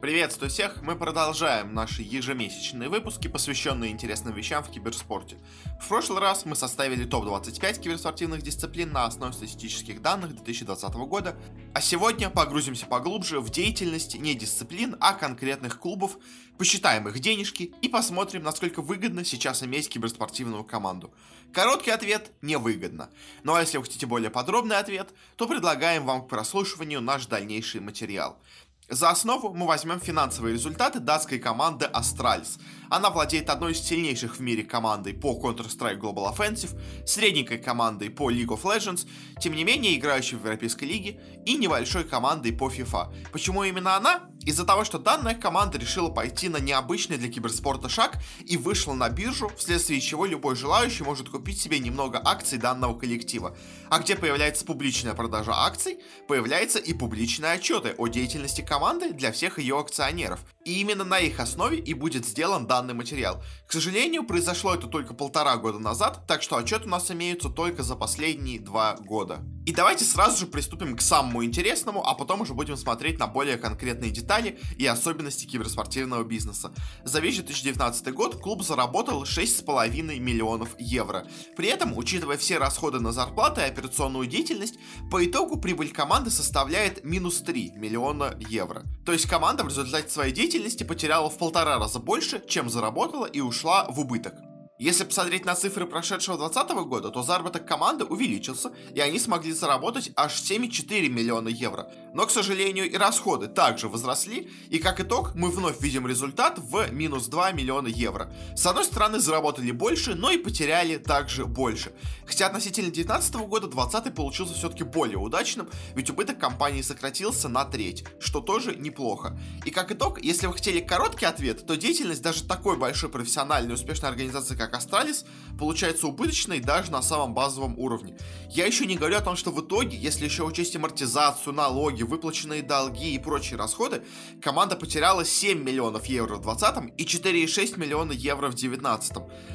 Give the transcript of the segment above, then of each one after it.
Приветствую всех! Мы продолжаем наши ежемесячные выпуски, посвященные интересным вещам в киберспорте. В прошлый раз мы составили топ-25 киберспортивных дисциплин на основе статистических данных 2020 года, а сегодня погрузимся поглубже в деятельность не дисциплин, а конкретных клубов, посчитаем их денежки и посмотрим, насколько выгодно сейчас иметь киберспортивную команду. Короткий ответ – невыгодно. Ну а если вы хотите более подробный ответ, то предлагаем вам к прослушиванию наш дальнейший материал – за основу мы возьмем финансовые результаты датской команды Astralis. Она владеет одной из сильнейших в мире командой по Counter-Strike Global Offensive, средненькой командой по League of Legends, тем не менее играющей в Европейской лиге, и небольшой командой по FIFA. Почему именно она? Из-за того, что данная команда решила пойти на необычный для киберспорта шаг и вышла на биржу, вследствие чего любой желающий может купить себе немного акций данного коллектива. А где появляется публичная продажа акций, появляются и публичные отчеты о деятельности команды для всех ее акционеров. И именно на их основе и будет сделан данный материал. К сожалению, произошло это только полтора года назад, так что отчеты у нас имеются только за последние два года. И давайте сразу же приступим к самому интересному, а потом уже будем смотреть на более конкретные детали и особенности киберспортивного бизнеса. За весь 2019 год клуб заработал 6,5 миллионов евро. При этом, учитывая все расходы на зарплаты и операционную деятельность, по итогу прибыль команды составляет минус 3 миллиона евро. То есть команда в результате своей деятельности потеряла в полтора раза больше, чем заработала и ушла в убыток. Если посмотреть на цифры прошедшего 2020 года, то заработок команды увеличился, и они смогли заработать аж 7,4 миллиона евро. Но, к сожалению, и расходы также возросли, и как итог мы вновь видим результат в минус 2 миллиона евро. С одной стороны, заработали больше, но и потеряли также больше. Хотя относительно 2019 года 2020 получился все-таки более удачным, ведь убыток компании сократился на треть, что тоже неплохо. И как итог, если вы хотели короткий ответ, то деятельность даже такой большой профессиональной успешной организации, как как Astralis, получается убыточной даже на самом базовом уровне. Я еще не говорю о том, что в итоге, если еще учесть амортизацию, налоги, выплаченные долги и прочие расходы, команда потеряла 7 миллионов евро в 2020 и 4,6 миллиона евро в 2019.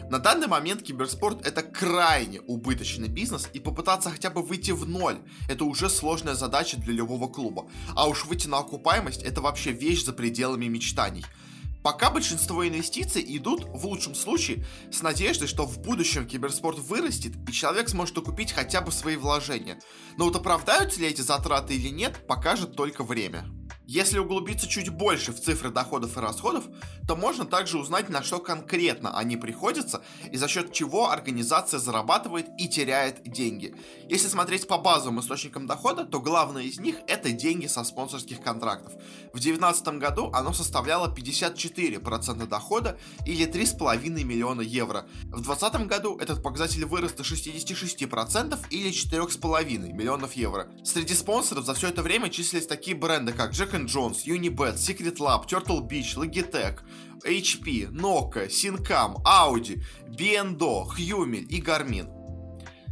На данный момент киберспорт это крайне убыточный бизнес и попытаться хотя бы выйти в ноль это уже сложная задача для любого клуба. А уж выйти на окупаемость это вообще вещь за пределами мечтаний. Пока большинство инвестиций идут, в лучшем случае, с надеждой, что в будущем киберспорт вырастет, и человек сможет окупить хотя бы свои вложения. Но вот оправдаются ли эти затраты или нет, покажет только время. Если углубиться чуть больше в цифры доходов и расходов, то можно также узнать, на что конкретно они приходятся и за счет чего организация зарабатывает и теряет деньги. Если смотреть по базовым источникам дохода, то главное из них это деньги со спонсорских контрактов. В 2019 году оно составляло 54% дохода или 3,5 миллиона евро. В 2020 году этот показатель вырос до 66% или 4,5 миллионов евро. Среди спонсоров за все это время числились такие бренды, как Jack Jones, Unibet, Secret Lab, Turtle Beach, Logitech, HP, Nokia, Syncam, Audi, B&O, Hummel и Garmin.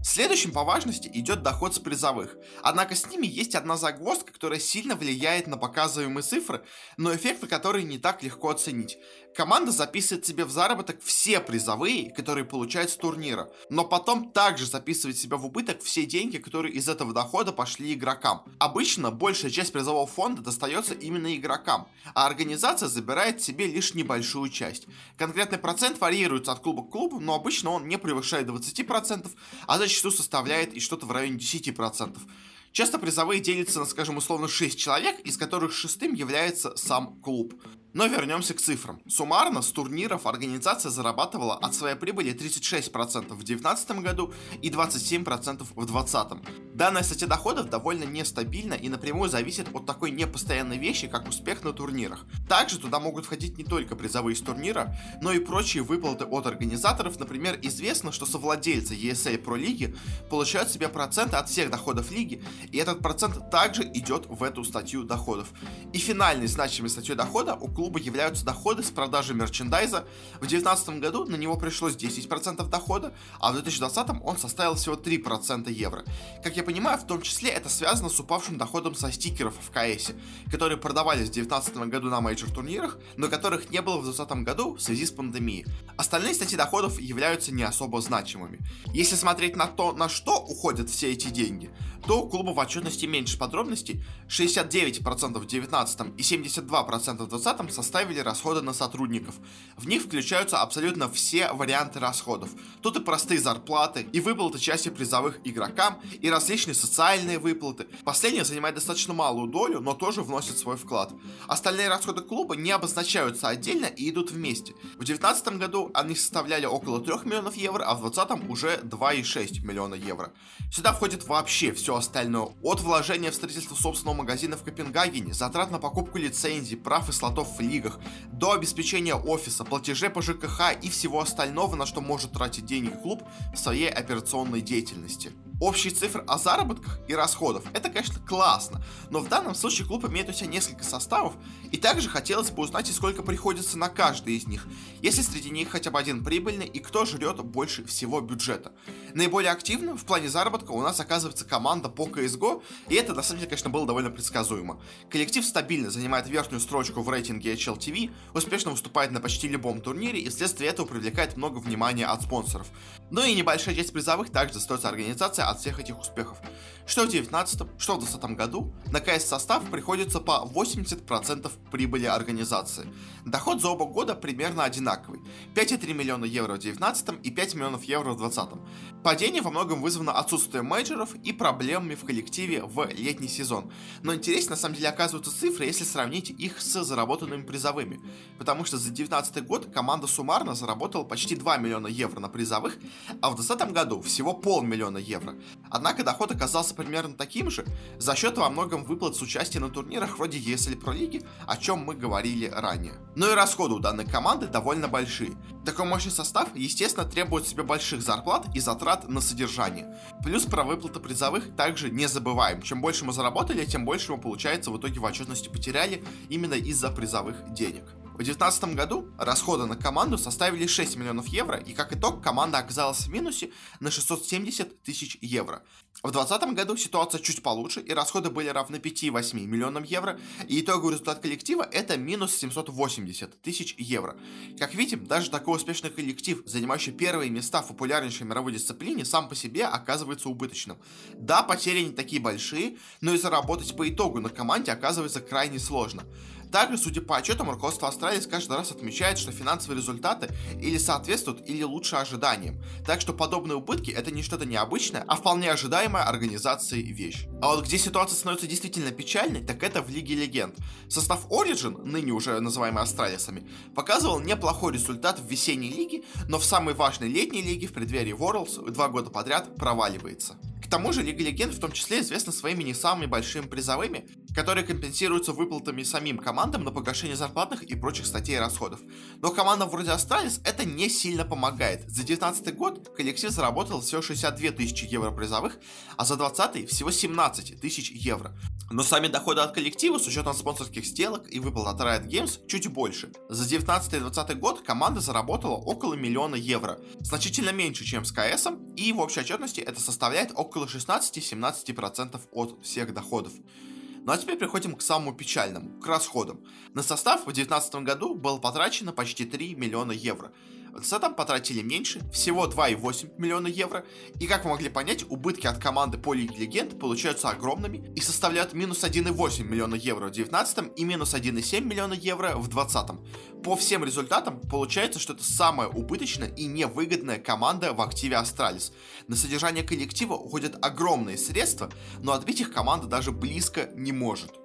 Следующим по важности идет доход с призовых. Однако с ними есть одна загвоздка, которая сильно влияет на показываемые цифры, но эффекты которые не так легко оценить. Команда записывает себе в заработок все призовые, которые получает с турнира, но потом также записывает себе в убыток все деньги, которые из этого дохода пошли игрокам. Обычно большая часть призового фонда достается именно игрокам, а организация забирает себе лишь небольшую часть. Конкретный процент варьируется от клуба к клубу, но обычно он не превышает 20%, а зачастую составляет и что-то в районе 10%. Часто призовые делятся на, скажем, условно 6 человек, из которых шестым является сам клуб. Но вернемся к цифрам. Суммарно с турниров организация зарабатывала от своей прибыли 36% в 2019 году и 27% в 2020. Данная статья доходов довольно нестабильна и напрямую зависит от такой непостоянной вещи, как успех на турнирах. Также туда могут входить не только призовые из турнира, но и прочие выплаты от организаторов. Например, известно, что совладельцы ESL Pro лиги получают себе проценты от всех доходов лиги, и этот процент также идет в эту статью доходов. И финальной значимой статьей дохода у клуба являются доходы с продажи мерчендайза. В 2019 году на него пришлось 10% дохода, а в 2020 он составил всего 3% евро. Как я понимаю, в том числе это связано с упавшим доходом со стикеров в КС, которые продавались в 2019 году на major турнирах, но которых не было в 2020 году в связи с пандемией. Остальные статьи доходов являются не особо значимыми. Если смотреть на то, на что уходят все эти деньги, то у клуба в отчетности меньше подробностей. 69% в 2019 и 72% в 2020 составили расходы на сотрудников. В них включаются абсолютно все варианты расходов. Тут и простые зарплаты, и выплаты части призовых игрокам, и различные социальные выплаты. Последние занимают достаточно малую долю, но тоже вносят свой вклад. Остальные расходы клуба не обозначаются отдельно и идут вместе. В 2019 году они составляли около 3 миллионов евро, а в 2020 уже 2,6 миллиона евро. Сюда входит вообще все остальное. От вложения в строительство собственного магазина в Копенгагене, затрат на покупку лицензий, прав и слотов в лигах, до обеспечения офиса, платежей по ЖКХ и всего остального, на что может тратить деньги клуб в своей операционной деятельности общие цифры о заработках и расходах. Это, конечно, классно, но в данном случае клуб имеет у себя несколько составов, и также хотелось бы узнать, и сколько приходится на каждый из них, если среди них хотя бы один прибыльный, и кто жрет больше всего бюджета. Наиболее активно в плане заработка у нас оказывается команда по CSGO, и это, на самом деле, конечно, было довольно предсказуемо. Коллектив стабильно занимает верхнюю строчку в рейтинге HLTV, успешно выступает на почти любом турнире, и вследствие этого привлекает много внимания от спонсоров. Ну и небольшая часть призовых также достается организация от всех этих успехов. Что в 2019, что в 2020 году на КС состав приходится по 80% прибыли организации. Доход за оба года примерно одинаковый. 5,3 миллиона евро в 2019 и 5 миллионов евро в 2020. Падение во многом вызвано отсутствием мейджоров и проблемами в коллективе в летний сезон. Но интереснее на самом деле оказываются цифры, если сравнить их с заработанными призовыми. Потому что за 2019 год команда суммарно заработала почти 2 миллиона евро на призовых, а в 2020 году всего полмиллиона евро. Однако доход оказался примерно таким же за счет во многом выплат с участия на турнирах вроде ESL Pro League, о чем мы говорили ранее. Но и расходы у данной команды довольно большие. Такой мощный состав, естественно, требует себе больших зарплат и затрат на содержание. Плюс про выплаты призовых также не забываем. Чем больше мы заработали, тем больше мы, получается, в итоге в отчетности потеряли именно из-за призовых денег. В 2019 году расходы на команду составили 6 миллионов евро, и как итог команда оказалась в минусе на 670 тысяч евро. В 2020 году ситуация чуть получше, и расходы были равны 5,8 миллионам евро, и итоговый результат коллектива это минус 780 тысяч евро. Как видим, даже такой успешный коллектив, занимающий первые места в популярнейшей мировой дисциплине, сам по себе оказывается убыточным. Да, потери не такие большие, но и заработать по итогу на команде оказывается крайне сложно. Также, судя по отчетам, руководство Австралии каждый раз отмечает, что финансовые результаты или соответствуют, или лучше ожиданиям. Так что подобные убытки это не что-то необычное, а вполне ожидаемая организацией вещь. А вот где ситуация становится действительно печальной, так это в Лиге Легенд. Состав Origin, ныне уже называемый Астралисами, показывал неплохой результат в весенней лиге, но в самой важной летней лиге в преддверии Worlds два года подряд проваливается тому же Лига Легенд в том числе известна своими не самыми большими призовыми, которые компенсируются выплатами самим командам на погашение зарплатных и прочих статей расходов. Но командам вроде Astralis это не сильно помогает. За 2019 год коллектив заработал всего 62 тысячи евро призовых, а за 2020 всего 17 тысяч евро. Но сами доходы от коллектива с учетом спонсорских сделок и выплат от Riot Games чуть больше. За 19 и 20 год команда заработала около миллиона евро, значительно меньше, чем с КС, и в общей отчетности это составляет около около 16-17% от всех доходов. Ну а теперь переходим к самому печальному, к расходам. На состав в 2019 году было потрачено почти 3 миллиона евро. За там потратили меньше, всего 2,8 миллиона евро, и как вы могли понять, убытки от команды по Лиге Легенд получаются огромными и составляют минус 1,8 миллиона евро в 2019 и минус 1,7 миллиона евро в 2020. По всем результатам получается, что это самая убыточная и невыгодная команда в активе Astralis. На содержание коллектива уходят огромные средства, но отбить их команда даже близко не может.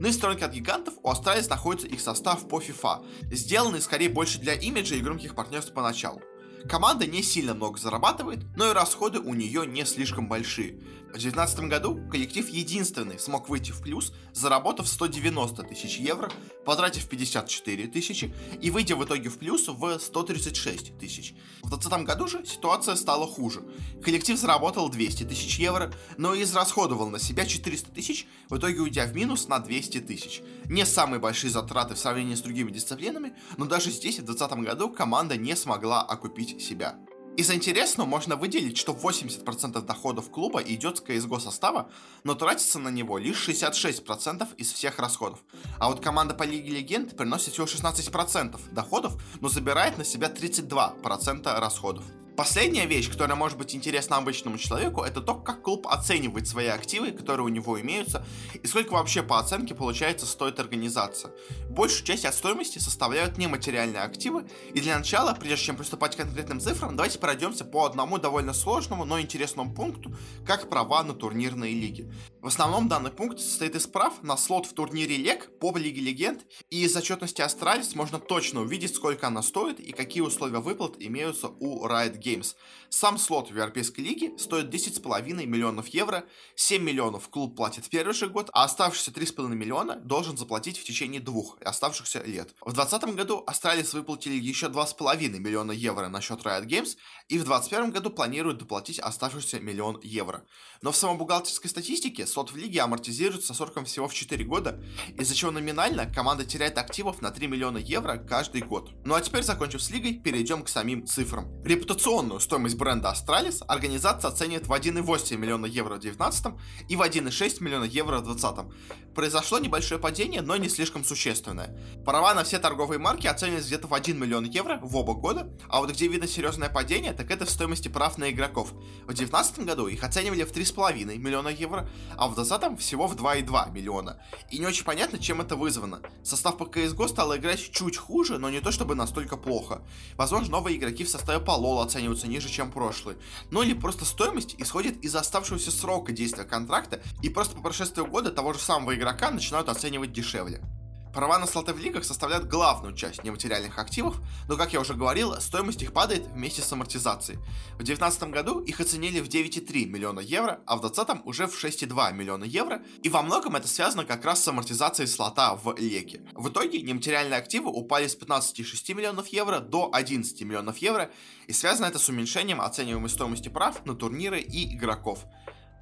Ну сторонке от гигантов у Astralis находится их состав по FIFA, сделанный скорее больше для имиджа и громких партнерств поначалу. Команда не сильно много зарабатывает, но и расходы у нее не слишком большие. В 2019 году коллектив единственный смог выйти в плюс, заработав 190 тысяч евро, потратив 54 тысячи и выйдя в итоге в плюс в 136 тысяч. В 2020 году же ситуация стала хуже. Коллектив заработал 200 тысяч евро, но и израсходовал на себя 400 тысяч, в итоге уйдя в минус на 200 тысяч. Не самые большие затраты в сравнении с другими дисциплинами, но даже здесь в 2020 году команда не смогла окупить себя. Из интересного можно выделить, что 80% доходов клуба идет с CSGO состава, но тратится на него лишь 66% из всех расходов. А вот команда по Лиге Легенд приносит всего 16% доходов, но забирает на себя 32% расходов. Последняя вещь, которая может быть интересна обычному человеку, это то, как клуб оценивает свои активы, которые у него имеются, и сколько вообще по оценке получается стоит организация. Большую часть от стоимости составляют нематериальные активы, и для начала, прежде чем приступать к конкретным цифрам, давайте пройдемся по одному довольно сложному, но интересному пункту, как права на турнирные лиги. В основном данный пункт состоит из прав на слот в турнире LEC по Лиге Легенд, и из отчетности Astralis можно точно увидеть, сколько она стоит и какие условия выплат имеются у Riot Games. Games. Сам слот в Европейской лиге стоит 10,5 миллионов евро, 7 миллионов клуб платит в первый же год, а оставшиеся 3,5 миллиона должен заплатить в течение двух оставшихся лет. В 2020 году Astralis выплатили еще 2,5 миллиона евро на счет Riot Games, и в 2021 году планируют доплатить оставшийся миллион евро. Но в самой бухгалтерской статистике слот в лиге амортизируется сроком всего в 4 года, из-за чего номинально команда теряет активов на 3 миллиона евро каждый год. Ну а теперь, закончив с лигой, перейдем к самим цифрам. Репутационно Традиционную стоимость бренда Astralis организация оценивает в 1,8 миллиона евро в 2019 и в 1,6 миллиона евро в 2020. Произошло небольшое падение, но не слишком существенное. Права на все торговые марки оценивались где-то в 1 миллион евро в оба года, а вот где видно серьезное падение, так это в стоимости прав на игроков. В 2019 году их оценивали в 3,5 миллиона евро, а в 2020 всего в 2,2 миллиона. И не очень понятно, чем это вызвано. Состав по CSGO стал играть чуть хуже, но не то чтобы настолько плохо. Возможно, новые игроки в составе по LoL оцениваются ниже, чем прошлые. Ну или просто стоимость исходит из оставшегося срока действия контракта, и просто по прошествии года того же самого игрока начинают оценивать дешевле. Права на слоты в лигах составляют главную часть нематериальных активов, но, как я уже говорил, стоимость их падает вместе с амортизацией. В 2019 году их оценили в 9,3 миллиона евро, а в 2020 уже в 6,2 миллиона евро, и во многом это связано как раз с амортизацией слота в леге. В итоге нематериальные активы упали с 15,6 миллионов евро до 11 миллионов евро, и связано это с уменьшением оцениваемой стоимости прав на турниры и игроков.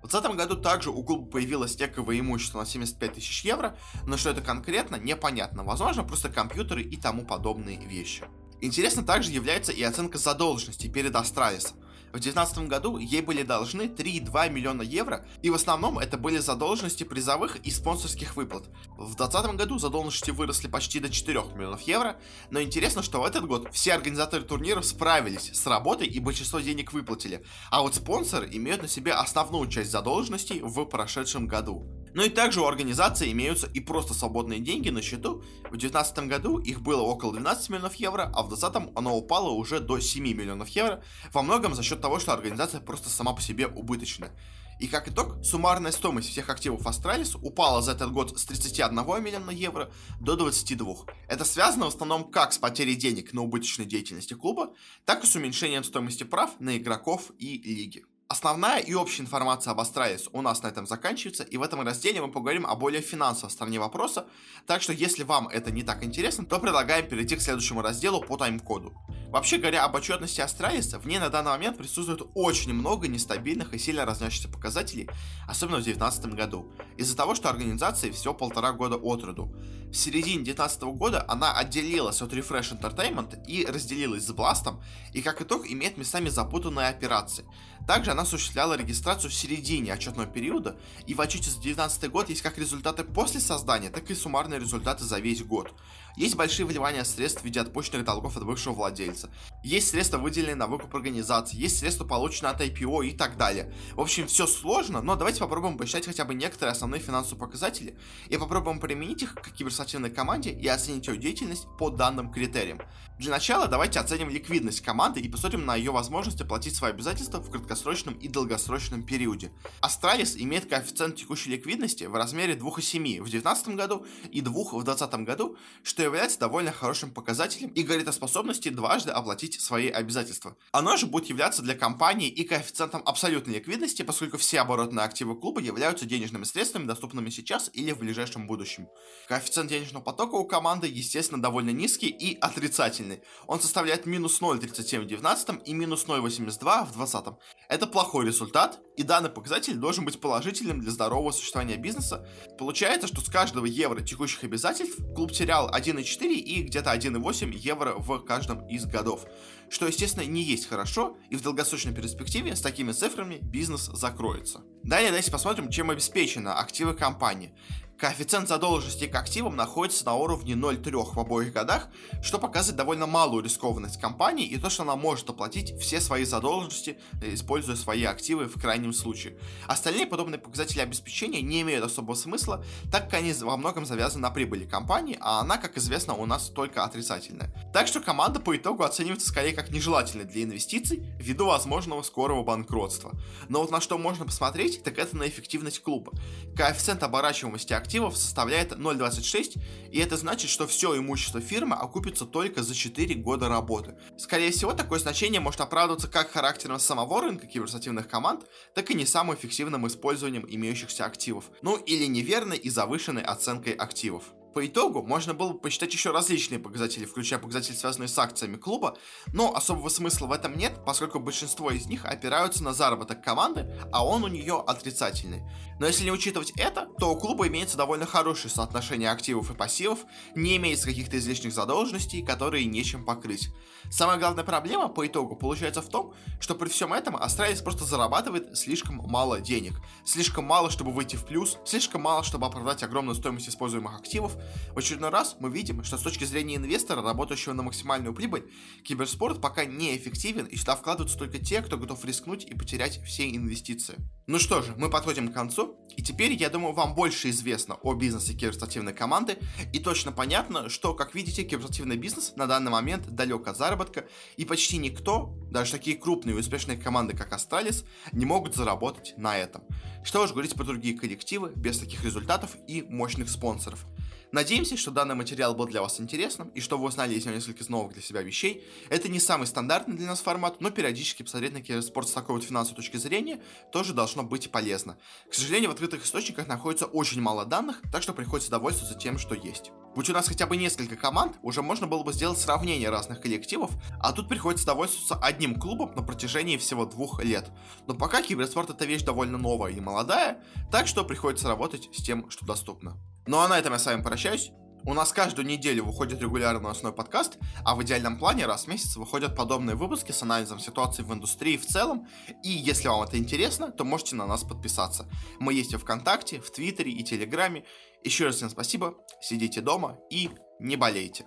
В 2020 году также у клуба появилось тековое имущество на 75 тысяч евро, но что это конкретно, непонятно. Возможно, просто компьютеры и тому подобные вещи. Интересно также является и оценка задолженности перед Астралисом. В 2019 году ей были должны 3,2 миллиона евро, и в основном это были задолженности призовых и спонсорских выплат. В 2020 году задолженности выросли почти до 4 миллионов евро, но интересно, что в этот год все организаторы турниров справились с работой и большинство денег выплатили, а вот спонсоры имеют на себе основную часть задолженностей в прошедшем году. Ну и также у организации имеются и просто свободные деньги на счету. В 2019 году их было около 12 миллионов евро, а в 2020 оно упало уже до 7 миллионов евро, во многом за счет того, что организация просто сама по себе убыточна. И как итог, суммарная стоимость всех активов Astralis упала за этот год с 31 миллиона евро до 22. Это связано в основном как с потерей денег на убыточной деятельности клуба, так и с уменьшением стоимости прав на игроков и лиги. Основная и общая информация об Astralis у нас на этом заканчивается, и в этом разделе мы поговорим о более финансовой стороне вопроса, так что если вам это не так интересно, то предлагаем перейти к следующему разделу по тайм-коду. Вообще говоря об отчетности Astralis, в ней на данный момент присутствует очень много нестабильных и сильно разносящихся показателей, особенно в 2019 году, из-за того, что организации всего полтора года от роду. В середине 2019 года она отделилась от Refresh Entertainment и разделилась с Blast, и как итог имеет местами запутанные операции. Также она осуществляла регистрацию в середине отчетного периода, и в отчете за 2019 год есть как результаты после создания, так и суммарные результаты за весь год. Есть большие вливания средств в виде отпущенных долгов от бывшего владельца. Есть средства, выделенные на выкуп организации, есть средства, полученные от IPO и так далее. В общем, все сложно, но давайте попробуем посчитать хотя бы некоторые основные финансовые показатели и попробуем применить их к киберспортивной команде и оценить ее деятельность по данным критериям. Для начала давайте оценим ликвидность команды и посмотрим на ее возможность оплатить свои обязательства в краткосрочном и долгосрочном периоде. Астралис имеет коэффициент текущей ликвидности в размере 2,7 в 2019 году и 2 в 2020 году, что является довольно хорошим показателем и говорит о способности дважды оплатить свои обязательства. Оно же будет являться для компании и коэффициентом абсолютной ликвидности, поскольку все оборотные активы клуба являются денежными средствами, доступными сейчас или в ближайшем будущем. Коэффициент денежного потока у команды, естественно, довольно низкий и отрицательный. Он составляет минус 0,37 в 2019 и минус 0,82 в 2020. Это плохой результат, и данный показатель должен быть положительным для здорового существования бизнеса. Получается, что с каждого евро текущих обязательств клуб терял 1,4 и где-то 1,8 евро в каждом из годов. Что, естественно, не есть хорошо, и в долгосрочной перспективе с такими цифрами бизнес закроется. Далее давайте посмотрим, чем обеспечены активы компании. Коэффициент задолженности к активам находится на уровне 0,3 в обоих годах, что показывает довольно малую рискованность компании и то, что она может оплатить все свои задолженности, используя свои активы в крайнем случае. Остальные подобные показатели обеспечения не имеют особого смысла, так как они во многом завязаны на прибыли компании, а она, как известно, у нас только отрицательная. Так что команда по итогу оценивается скорее как нежелательной для инвестиций ввиду возможного скорого банкротства. Но вот на что можно посмотреть, так это на эффективность клуба. Коэффициент оборачиваемости активов составляет 0,26, и это значит, что все имущество фирмы окупится только за 4 года работы. Скорее всего, такое значение может оправдываться как характером самого рынка киберспортивных команд, так и не самым эффективным использованием имеющихся активов, ну или неверной и завышенной оценкой активов. По итогу можно было бы посчитать еще различные показатели, включая показатели, связанные с акциями клуба, но особого смысла в этом нет, поскольку большинство из них опираются на заработок команды, а он у нее отрицательный. Но если не учитывать это, то у клуба имеется довольно хорошее соотношение активов и пассивов, не имеется каких-то излишних задолженностей, которые нечем покрыть. Самая главная проблема по итогу получается в том, что при всем этом Астралис просто зарабатывает слишком мало денег. Слишком мало, чтобы выйти в плюс, слишком мало, чтобы оправдать огромную стоимость используемых активов, в очередной раз мы видим, что с точки зрения инвестора, работающего на максимальную прибыль, киберспорт пока неэффективен и сюда вкладываются только те, кто готов рискнуть и потерять все инвестиции. Ну что же, мы подходим к концу, и теперь, я думаю, вам больше известно о бизнесе киберспортивной команды, и точно понятно, что, как видите, киберспортивный бизнес на данный момент далек от заработка, и почти никто, даже такие крупные и успешные команды, как Astralis, не могут заработать на этом. Что уж говорить про другие коллективы без таких результатов и мощных спонсоров. Надеемся, что данный материал был для вас интересным и что вы узнали из него несколько новых для себя вещей. Это не самый стандартный для нас формат, но периодически посмотреть на киберспорт с такой вот финансовой точки зрения тоже должно быть полезно. К сожалению, в открытых источниках находится очень мало данных, так что приходится довольствоваться тем, что есть. Будь у нас хотя бы несколько команд, уже можно было бы сделать сравнение разных коллективов, а тут приходится довольствоваться одним клубом на протяжении всего двух лет. Но пока киберспорт это вещь довольно новая и молодая, так что приходится работать с тем, что доступно. Ну а на этом я с вами прощаюсь. У нас каждую неделю выходит регулярный новостной подкаст, а в идеальном плане раз в месяц выходят подобные выпуски с анализом ситуации в индустрии в целом. И если вам это интересно, то можете на нас подписаться. Мы есть в ВКонтакте, в Твиттере и Телеграме. Еще раз всем спасибо, сидите дома и не болейте.